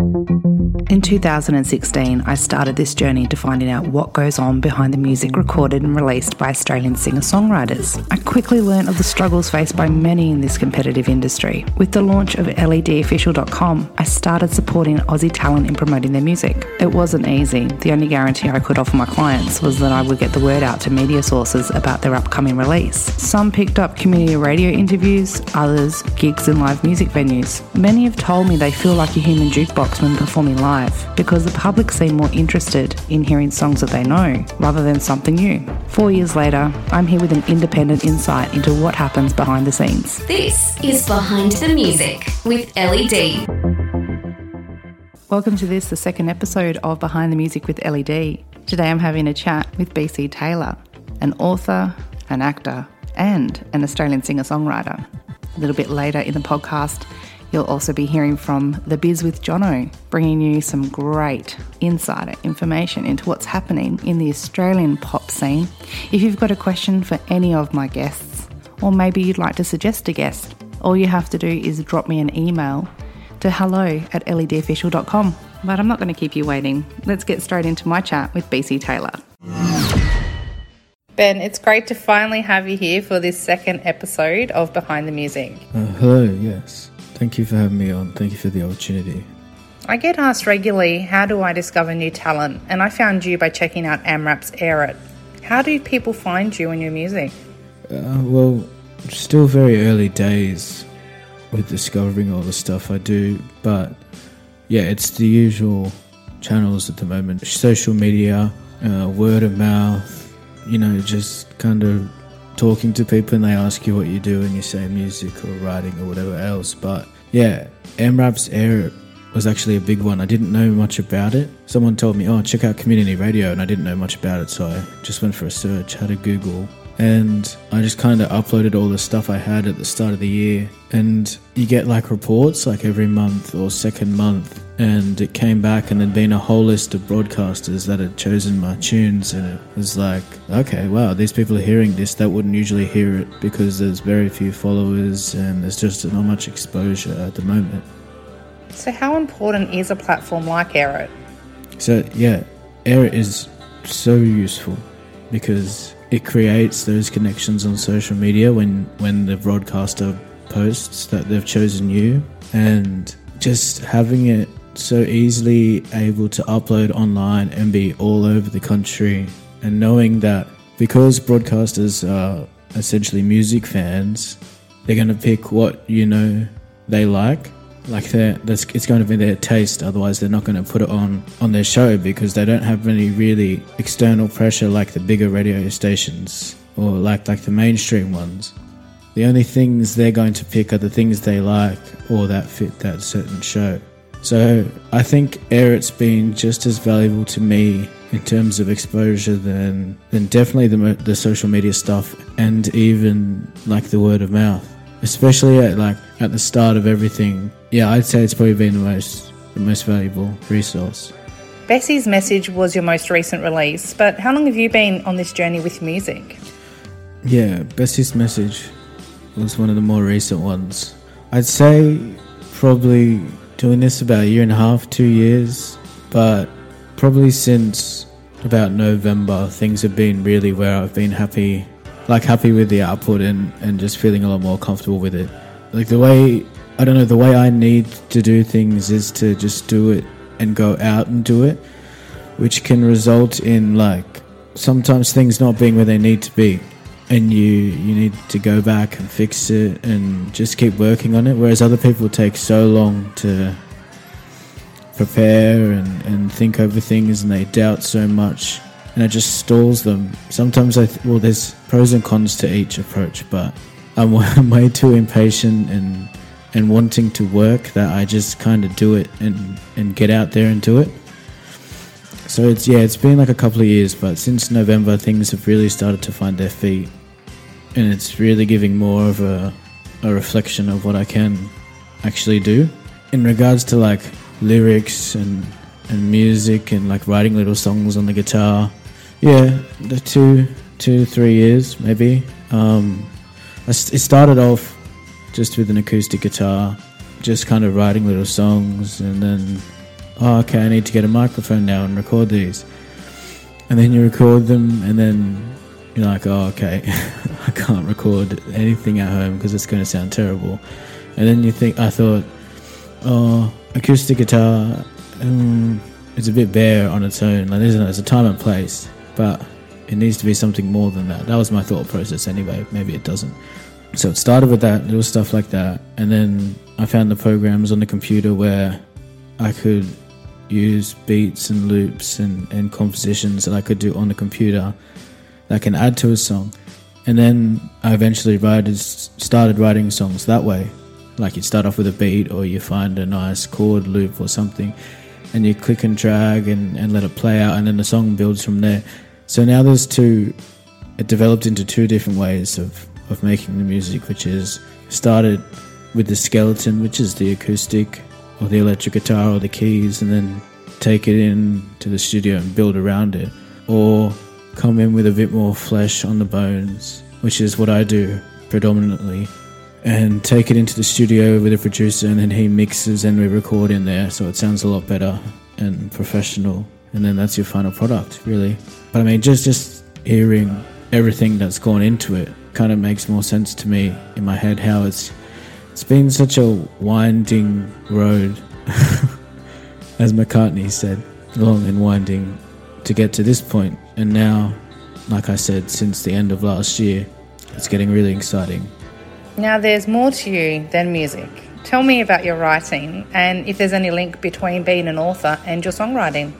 In 2016, I started this journey to finding out what goes on behind the music recorded and released by Australian singer songwriters. I quickly learned of the struggles faced by many in this competitive industry. With the launch of ledofficial.com, I started supporting Aussie talent in promoting their music. It wasn't easy. The only guarantee I could offer my clients was that I would get the word out to media sources about their upcoming release. Some picked up community radio interviews, others, gigs in live music venues. Many have told me they feel like a human jukebox when performing live because the public seem more interested in hearing songs that they know rather than something new. Four years later, I'm here with an independent insight into what happens behind the scenes. This is Behind the Music with LED. Welcome to this, the second episode of Behind the Music with LED. Today I'm having a chat with BC Taylor, an author, an actor, and an Australian singer songwriter. A little bit later in the podcast, You'll also be hearing from The Biz with Jono, bringing you some great insider information into what's happening in the Australian pop scene. If you've got a question for any of my guests, or maybe you'd like to suggest a guest, all you have to do is drop me an email to hello at ledofficial.com. But I'm not going to keep you waiting. Let's get straight into my chat with BC Taylor. Ben, it's great to finally have you here for this second episode of Behind the Music. Uh, hello, yes. Thank you for having me on. Thank you for the opportunity. I get asked regularly, how do I discover new talent? And I found you by checking out AMRAP's Air It. How do people find you and your music? Uh, well, still very early days with discovering all the stuff I do, but yeah, it's the usual channels at the moment social media, uh, word of mouth, you know, just kind of talking to people and they ask you what you do and you say music or writing or whatever else. But yeah, AMRAP's Air was actually a big one. I didn't know much about it. Someone told me, oh, check out community radio, and I didn't know much about it, so I just went for a search, had a Google, and I just kind of uploaded all the stuff I had at the start of the year. And you get like reports like every month or second month, and it came back, and there'd been a whole list of broadcasters that had chosen my tunes, and it was like, okay, wow, these people are hearing this that wouldn't usually hear it because there's very few followers and there's just not much exposure at the moment. So, how important is a platform like Air So, yeah, Air is so useful because it creates those connections on social media when when the broadcaster posts that they've chosen you. And just having it so easily able to upload online and be all over the country and knowing that because broadcasters are essentially music fans they're going to pick what you know they like like that's it's going to be their taste otherwise they're not going to put it on on their show because they don't have any really external pressure like the bigger radio stations or like like the mainstream ones. The only things they're going to pick are the things they like or that fit that certain show. So i think air it's been just as valuable to me in terms of exposure than than definitely the, the social media stuff and even like the word of mouth especially at like at the start of everything. Yeah, I'd say it's probably been the most the most valuable resource. Bessie's message was your most recent release, but how long have you been on this journey with music? Yeah, Bessie's message was one of the more recent ones. I'd say probably doing this about a year and a half, two years, but probably since about November, things have been really where I've been happy like happy with the output and, and just feeling a lot more comfortable with it. Like the way I don't know, the way I need to do things is to just do it and go out and do it, which can result in like sometimes things not being where they need to be. And you you need to go back and fix it and just keep working on it. Whereas other people take so long to prepare and, and think over things and they doubt so much and it just stalls them. Sometimes I th- well, there's pros and cons to each approach, but I'm, I'm way too impatient and and wanting to work that I just kind of do it and and get out there and do it. So it's yeah, it's been like a couple of years, but since November things have really started to find their feet, and it's really giving more of a a reflection of what I can actually do in regards to like lyrics and and music and like writing little songs on the guitar yeah, the two, two, three years maybe. Um, it started off just with an acoustic guitar, just kind of writing little songs, and then oh, okay, I need to get a microphone now and record these. And then you record them, and then you're like, oh, okay, I can't record anything at home because it's going to sound terrible. And then you think, I thought, oh, acoustic guitar, um, it's a bit bare on its own. Like, there's a time and place, but it needs to be something more than that. That was my thought process anyway. Maybe it doesn't. So it started with that, little stuff like that. And then I found the programs on the computer where I could use beats and loops and, and compositions that I could do on the computer that can add to a song. And then I eventually writed, started writing songs that way. Like you start off with a beat or you find a nice chord loop or something and you click and drag and, and let it play out and then the song builds from there. So now there's two, it developed into two different ways of, of making the music, which is started with the skeleton, which is the acoustic or the electric guitar or the keys, and then take it in to the studio and build around it. Or come in with a bit more flesh on the bones, which is what I do predominantly, and take it into the studio with a producer, and then he mixes and we record in there, so it sounds a lot better and professional. And then that's your final product, really. But I mean, just just hearing everything that's gone into it kind of makes more sense to me in my head. How it's it's been such a winding road, as McCartney said, long and winding to get to this point. And now, like I said, since the end of last year, it's getting really exciting. Now, there's more to you than music. Tell me about your writing and if there's any link between being an author and your songwriting.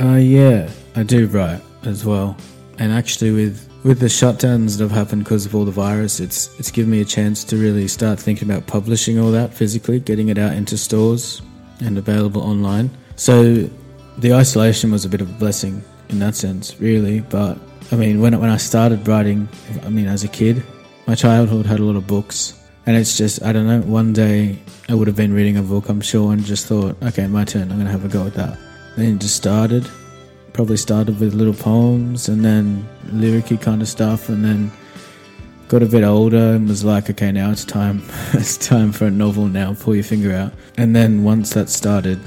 Uh, yeah, I do write as well. And actually, with with the shutdowns that have happened because of all the virus, it's it's given me a chance to really start thinking about publishing all that physically, getting it out into stores and available online. So the isolation was a bit of a blessing in that sense, really. But I mean, when when I started writing, I mean, as a kid, my childhood had a lot of books, and it's just I don't know. One day I would have been reading a book, I'm sure, and just thought, okay, my turn. I'm gonna have a go at that. Then it just started. Probably started with little poems and then lyricy kind of stuff, and then got a bit older and was like, okay, now it's time. it's time for a novel now. Pull your finger out. And then once that started,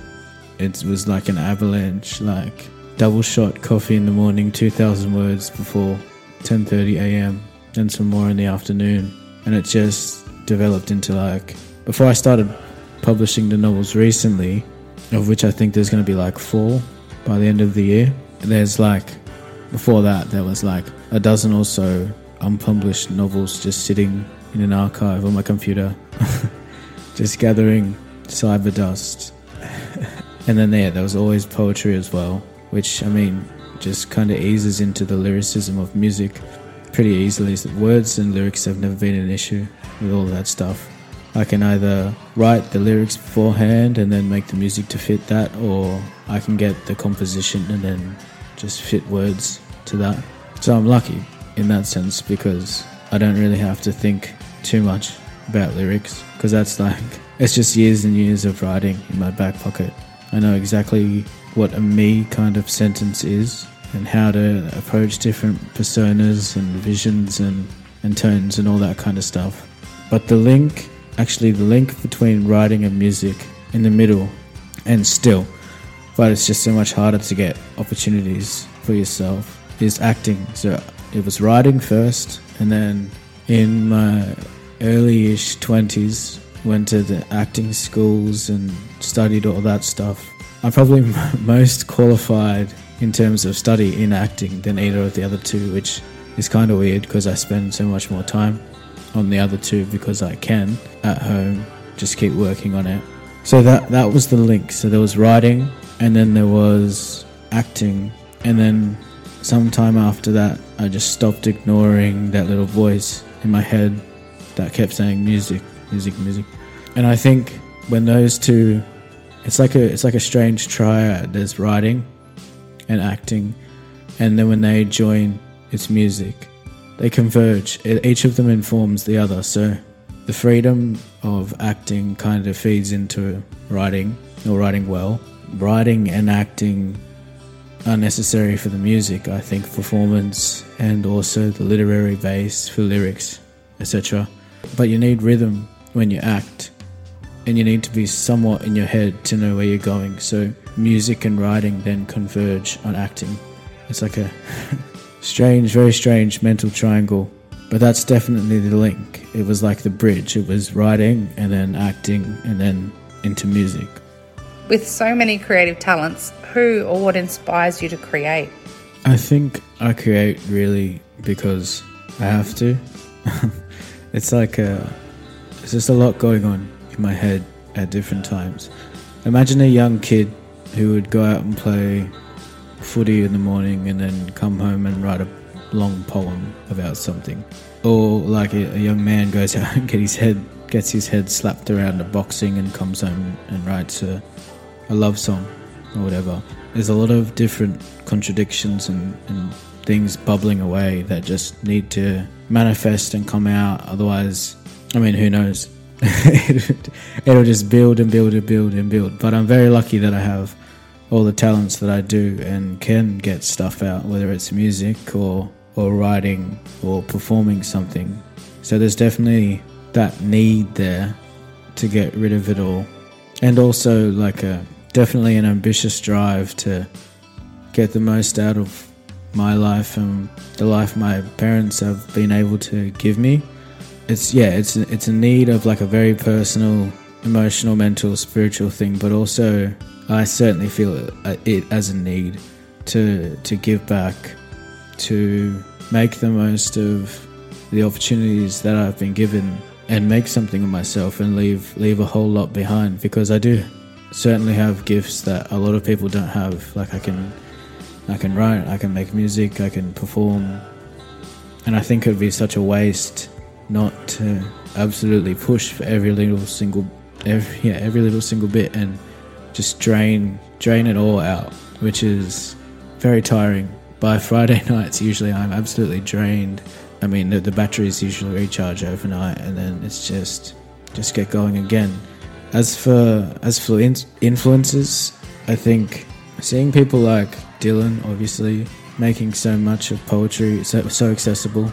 it was like an avalanche, like double shot coffee in the morning, 2,000 words before 10:30 a.m. and some more in the afternoon, and it just developed into like before I started publishing the novels recently, of which I think there's going to be like four by the end of the year. There's like before that there was like a dozen or so unpublished novels just sitting in an archive on my computer, just gathering cyber dust. and then there, there was always poetry as well, which I mean, just kind of eases into the lyricism of music pretty easily. Words and lyrics have never been an issue with all that stuff. I can either write the lyrics beforehand and then make the music to fit that, or I can get the composition and then just fit words to that. So I'm lucky in that sense because I don't really have to think too much about lyrics because that's like it's just years and years of writing in my back pocket. I know exactly what a me kind of sentence is and how to approach different personas and visions and, and tones and all that kind of stuff. But the link, actually, the link between writing and music in the middle and still, but it's just so much harder to get opportunities for yourself, is acting. So it was writing first, and then in my early ish 20s, went to the acting schools and studied all that stuff. I'm probably most qualified in terms of study in acting than either of the other two, which is kind of weird because I spend so much more time on the other two because I can at home just keep working on it. So that that was the link. So there was writing and then there was acting and then sometime after that I just stopped ignoring that little voice in my head that kept saying music, music, music. And I think when those two it's like a it's like a strange triad. There's writing and acting, and then when they join, it's music. They converge. Each of them informs the other. So the freedom of acting kind of feeds into writing or writing well. Writing and acting are necessary for the music, I think, performance and also the literary base for lyrics, etc. But you need rhythm when you act. and you need to be somewhat in your head to know where you're going. So music and writing then converge on acting. It's like a strange, very strange mental triangle. But that's definitely the link. It was like the bridge. It was writing and then acting and then into music. With so many creative talents, who or what inspires you to create? I think I create really because I have to. it's like a, there's just a lot going on in my head at different times. Imagine a young kid who would go out and play footy in the morning and then come home and write a long poem about something. Or like a, a young man goes out and get his head gets his head slapped around a boxing and comes home and writes a, a love song or whatever. There's a lot of different contradictions and, and things bubbling away that just need to manifest and come out. Otherwise, I mean, who knows? It'll just build and build and build and build. But I'm very lucky that I have all the talents that I do and can get stuff out, whether it's music or or writing or performing something. So there's definitely that need there to get rid of it all, and also like a definitely an ambitious drive to get the most out of my life and the life my parents have been able to give me. It's yeah, it's it's a need of like a very personal, emotional, mental, spiritual thing, but also I certainly feel it, uh, it as a need to to give back, to make the most of the opportunities that I've been given, and make something of myself and leave leave a whole lot behind because I do certainly have gifts that a lot of people don't have. Like I can I can write, I can make music, I can perform, and I think it would be such a waste not to absolutely push for every little single every yeah every little single bit and just drain drain it all out, which is very tiring. By Friday nights, usually I'm absolutely drained. I mean, the, the batteries usually recharge overnight, and then it's just just get going again. As for as for in- influences, I think seeing people like Dylan, obviously making so much of poetry so, so accessible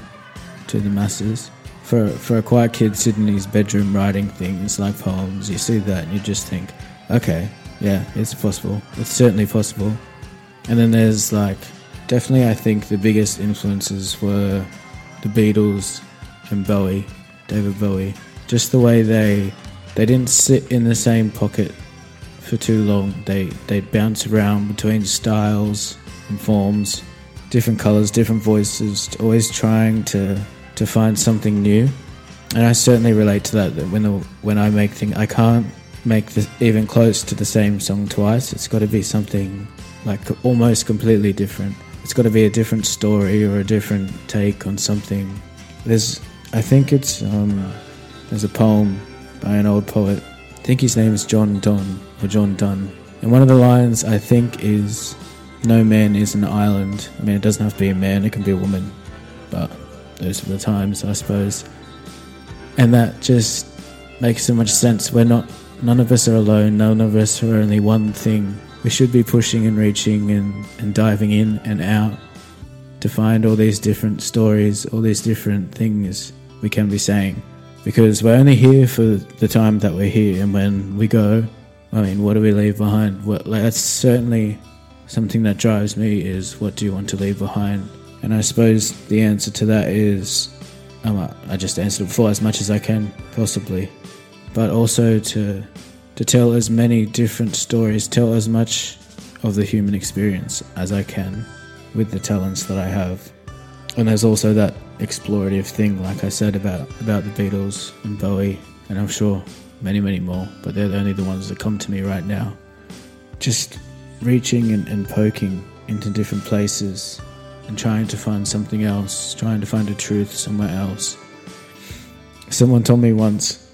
to the masses. For for a quiet kid sitting in his bedroom writing things like poems, you see that and you just think, okay, yeah, it's possible. It's certainly possible. And then there's like, definitely, I think the biggest influences were the Beatles and Bowie, David Bowie. Just the way they they didn't sit in the same pocket for too long. They they bounce around between styles and forms, different colors, different voices, always trying to to find something new. And I certainly relate to that. That when the, when I make things, I can't make this even close to the same song twice. It's got to be something like almost completely different. It's got to be a different story or a different take on something. There's, I think it's, um, there's a poem by an old poet. I think his name is John Donne or John Donne. And one of the lines I think is, "No man is an island." I mean, it doesn't have to be a man; it can be a woman. But those are the times, I suppose. And that just makes so much sense. We're not None of us are alone, none of us are only one thing. We should be pushing and reaching and, and diving in and out to find all these different stories, all these different things we can be saying. Because we're only here for the time that we're here, and when we go, I mean, what do we leave behind? What, like, that's certainly something that drives me is what do you want to leave behind? And I suppose the answer to that is um, I just answered it before as much as I can, possibly but also to to tell as many different stories, tell as much of the human experience as I can with the talents that I have. And there's also that explorative thing, like I said about about the Beatles and Bowie, and I'm sure many, many more, but they're only the ones that come to me right now. Just reaching and, and poking into different places and trying to find something else, trying to find a truth somewhere else. Someone told me once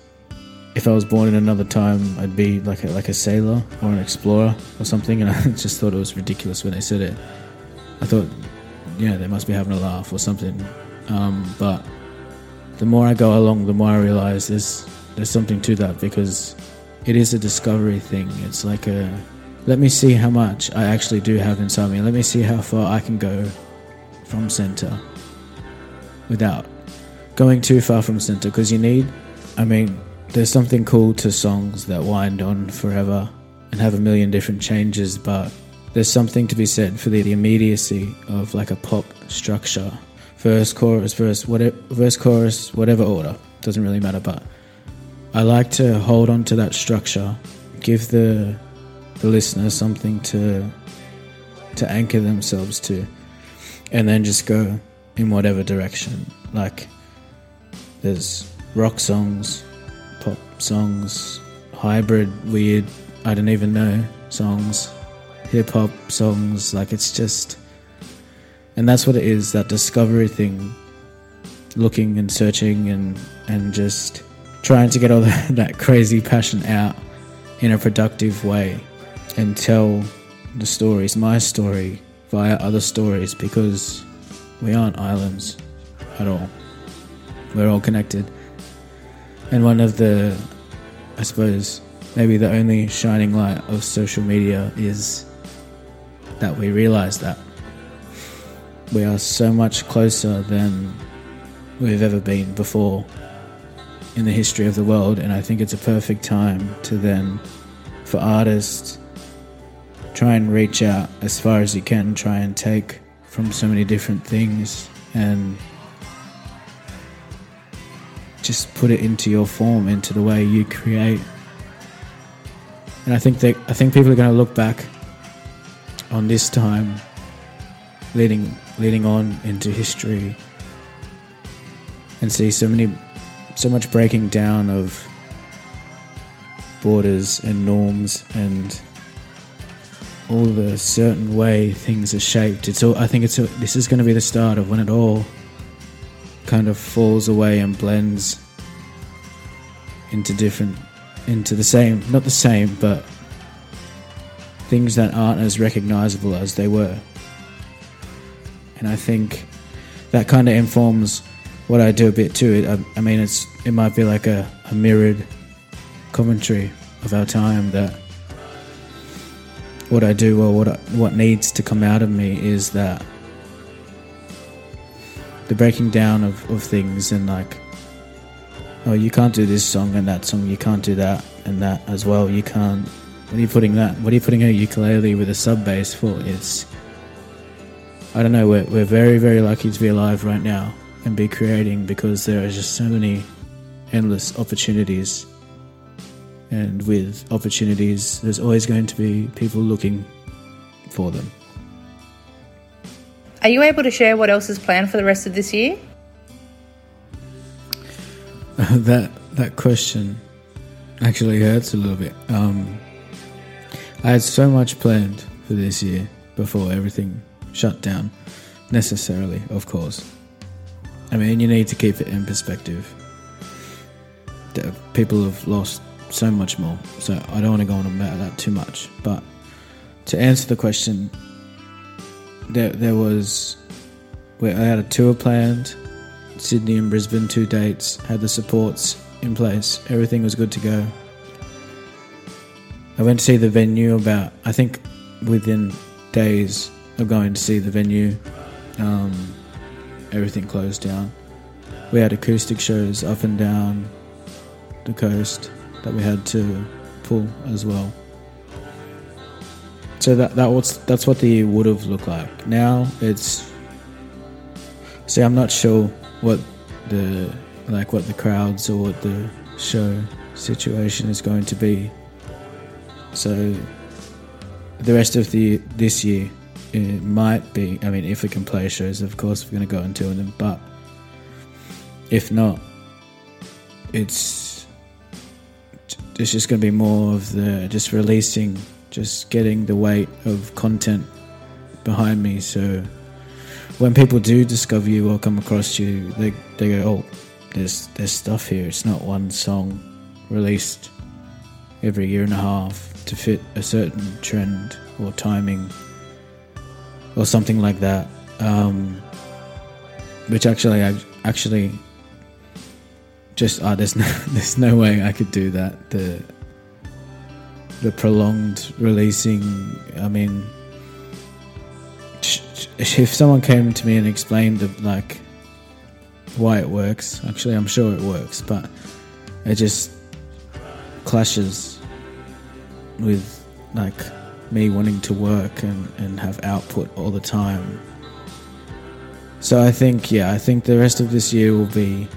if I was born in another time, I'd be like a, like a sailor or an explorer or something, and I just thought it was ridiculous when they said it. I thought, yeah, they must be having a laugh or something. Um, but the more I go along, the more I realize there's there's something to that because it is a discovery thing. It's like a let me see how much I actually do have inside me. Let me see how far I can go from center without going too far from center because you need, I mean, there's something cool to songs that wind on forever and have a million different changes, but there's something to be said for the, immediacy of like a pop structure. Verse, chorus, verse, whatever, verse, chorus, whatever order doesn't really matter. But I like to hold on to that structure, give the the listener something to to anchor themselves to, and then just go in whatever direction. Like there's rock songs, pop songs, hybrid, weird, I don't even know songs, hip hop songs. Like it's just, and that's what it is that discovery thing, looking and searching and and just trying to get all that, that crazy passion out in a productive way and tell the stories, my story, via other stories because we aren't islands at all. We're all connected. And one of the, I suppose, maybe the only shining light of social media is that we realize that we are so much closer than we've ever been before in the history of the world. And I think it's a perfect time to then, for artists, try and reach out as far as you can, try and take from so many different things and just put it into your form, into the way you create. And I think that I think people are going to look back on this time, leading leading on into history, and see so many, so much breaking down of borders and norms and all the certain way things are shaped. It's all. I think it's. A, this is going to be the start of when it all kind of falls away and blends into different, into the same. Not the same, but things that aren't as recognizable as they were. And I think that kind of informs what I do a bit too. I, I mean, it's it might be like a, a mirrored commentary of our time that what I do or what I, what needs to come out of me is that the breaking down of, of things and like oh you can't do this song and that song you can't do that and that as well you can't what are you putting that what are you putting a ukulele with a sub bass for it's I don't know we're, we're very very lucky to be alive right now and be creating because there are just so many endless opportunities and with opportunities, there's always going to be people looking for them. Are you able to share what else is planned for the rest of this year? that that question actually hurts a little bit. Um, I had so much planned for this year before everything shut down. Necessarily, of course. I mean, you need to keep it in perspective. People have lost so much more. So I don't want to go on about that too much. But to answer the question, there there was where I had a tour planned, Sydney and Brisbane, two dates, had the supports in place, everything was good to go. I went to see the venue about I think within days of going to see the venue. Um, everything closed down. We had acoustic shows up and down the coast that we had to pull as well. So that that was that's what the would have looked like. Now it's see I'm not sure what the like what the crowds or what the show situation is going to be. So the rest of the this year it might be I mean if we can play shows of course we're gonna go and tour them but if not it's it's just going to be more of the just releasing, just getting the weight of content behind me. So when people do discover you or come across you, they they go, "Oh, there's there's stuff here. It's not one song released every year and a half to fit a certain trend or timing or something like that." Um, which actually, I actually just oh, there's no there's no way I could do that. The the prolonged releasing. I mean, if someone came to me and explained the, like why it works, actually, I'm sure it works, but it just clashes with like me wanting to work and, and have output all the time. So I think, yeah, I think the rest of this year will be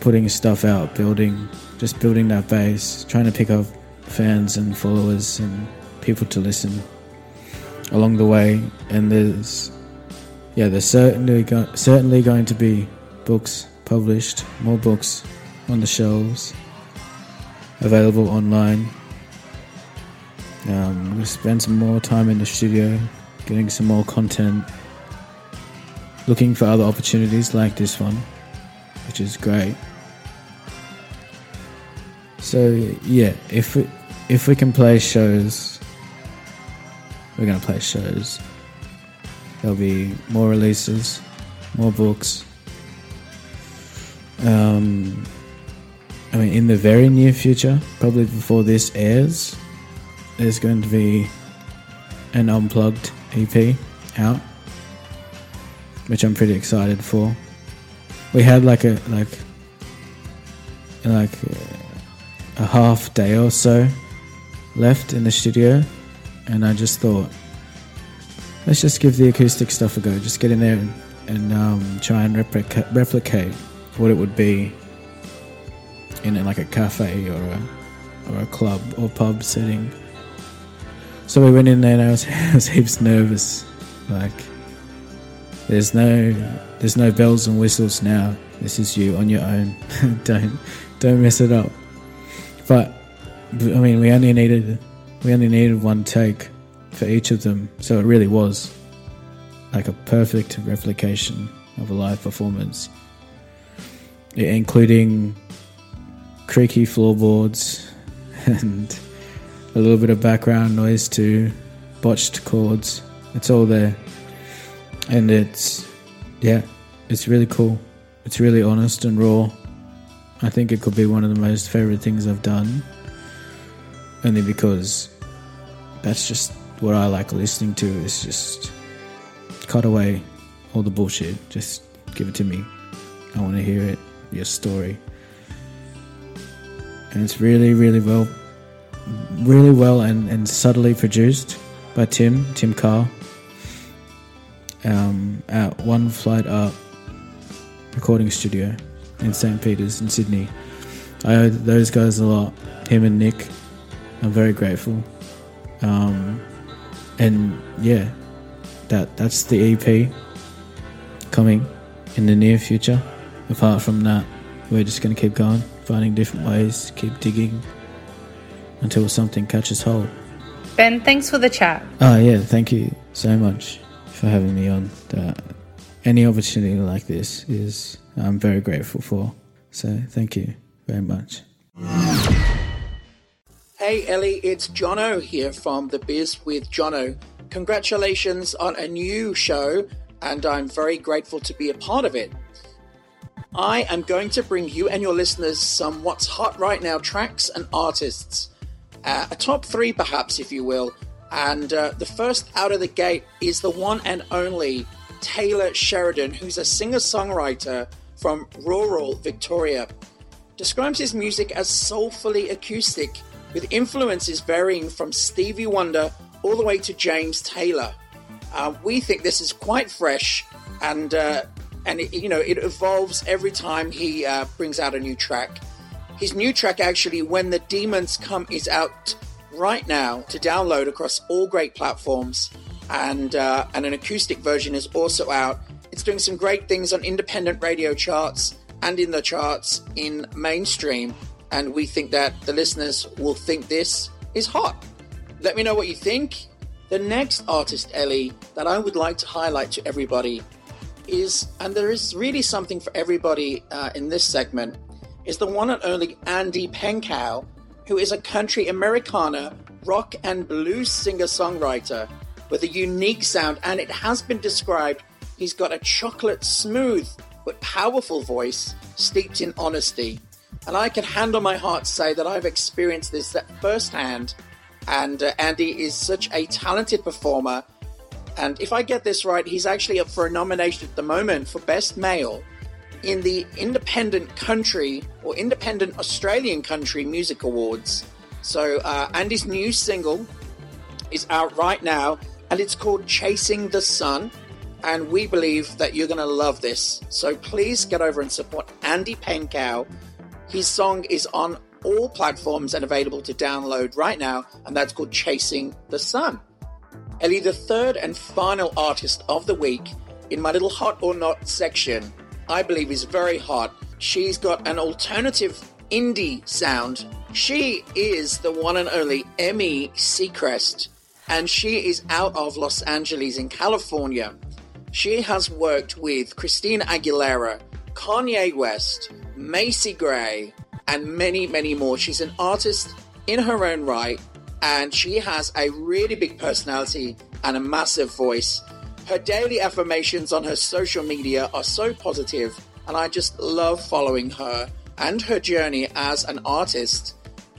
putting stuff out, building, just building that base, trying to pick up fans and followers and people to listen along the way. And there's, yeah, there's certainly go- certainly going to be books published, more books on the shelves, available online. Um, we spend some more time in the studio, getting some more content, looking for other opportunities like this one, which is great. So yeah, if we if we can play shows, we're gonna play shows. There'll be more releases, more books. Um, I mean, in the very near future, probably before this airs, there's going to be an unplugged EP out, which I'm pretty excited for. We had like a like like a half day or so left in the studio, and I just thought, let's just give the acoustic stuff a go. Just get in there and, and um, try and replica- replicate what it would be in like a cafe or a or a club or pub setting. So we went in there and I was, I was heaps nervous. Like, there's no there's no bells and whistles now. This is you on your own. don't don't mess it up. But I mean, we only needed we only needed one take for each of them, so it really was like a perfect replication of a live performance, including creaky floorboards and a little bit of background noise too, botched chords. It's all there, and it's yeah, it's really cool. It's really honest and raw. I think it could be one of the most favorite things I've done, only because that's just what I like listening to. Is just cut away all the bullshit. Just give it to me. I want to hear it. Your story and it's really, really well, really well and, and subtly produced by Tim, Tim Carr, um, at One Flight Up recording studio in St. Peter's in Sydney. I owe those guys a lot, him and Nick. I'm very grateful. Um, and yeah, that that's the EP coming in the near future. Apart from that, we're just going to keep going finding different ways, keep digging until something catches hold. Ben, thanks for the chat. Oh, yeah, thank you so much for having me on. Any opportunity like this is I'm very grateful for. So thank you very much. Hey Ellie, it's Jono here from The Biz with Jono. Congratulations on a new show, and I'm very grateful to be a part of it. I am going to bring you and your listeners some what's hot right now tracks and artists. Uh, a top three, perhaps, if you will. And uh, the first out of the gate is the one and only Taylor Sheridan, who's a singer songwriter from rural Victoria. Describes his music as soulfully acoustic, with influences varying from Stevie Wonder all the way to James Taylor. Uh, we think this is quite fresh and uh, and it, you know it evolves every time he uh, brings out a new track. His new track, actually, "When the Demons Come," is out right now to download across all great platforms, and uh, and an acoustic version is also out. It's doing some great things on independent radio charts and in the charts in mainstream, and we think that the listeners will think this is hot. Let me know what you think. The next artist, Ellie, that I would like to highlight to everybody is, and there is really something for everybody uh, in this segment, is the one and only Andy Penkow, who is a country Americana rock and blues singer songwriter with a unique sound, and it has been described he's got a chocolate smooth but powerful voice steeped in honesty. And I can hand on my heart say that I've experienced this firsthand. And uh, Andy is such a talented performer and if I get this right, he's actually up for a nomination at the moment for Best Male in the Independent Country or Independent Australian Country Music Awards. So uh, Andy's new single is out right now, and it's called Chasing the Sun. And we believe that you're going to love this. So please get over and support Andy Penkow. His song is on all platforms and available to download right now, and that's called Chasing the Sun. Ellie, the third and final artist of the week in my little hot or not section, I believe is very hot. She's got an alternative indie sound. She is the one and only Emmy Seacrest, and she is out of Los Angeles in California. She has worked with Christina Aguilera, Kanye West, Macy Gray, and many, many more. She's an artist in her own right, and she has a really big personality and a massive voice. Her daily affirmations on her social media are so positive, and I just love following her and her journey as an artist.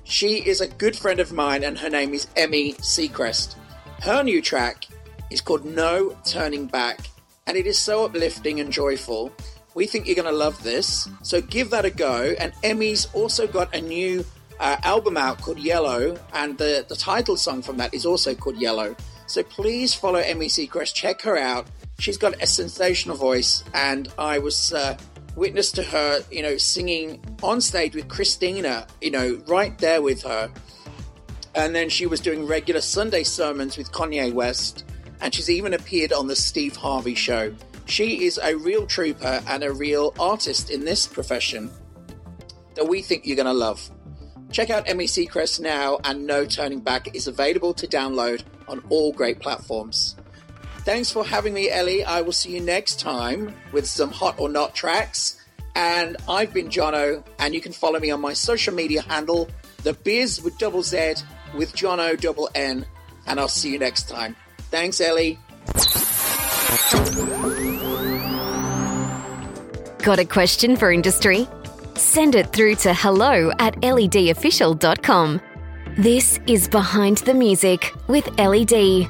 She is a good friend of mine, and her name is Emmy Seacrest. Her new track is called No Turning Back, and it is so uplifting and joyful. We think you're going to love this, so give that a go. And Emmy's also got a new uh, album out called Yellow, and the, the title song from that is also called Yellow. So please follow Emmy Seacrest, check her out. She's got a sensational voice, and I was uh, witness to her, you know, singing on stage with Christina, you know, right there with her. And then she was doing regular Sunday sermons with Kanye West, and she's even appeared on the Steve Harvey show. She is a real trooper and a real artist in this profession that we think you're going to love. Check out Emmy Seacrest now, and No Turning Back is available to download on all great platforms. Thanks for having me, Ellie. I will see you next time with some hot or not tracks. And I've been Jono, and you can follow me on my social media handle, The Biz with double Z with Jono double N. And I'll see you next time. Thanks, Ellie. Got a question for industry? Send it through to hello at ledofficial.com. This is Behind the Music with LED.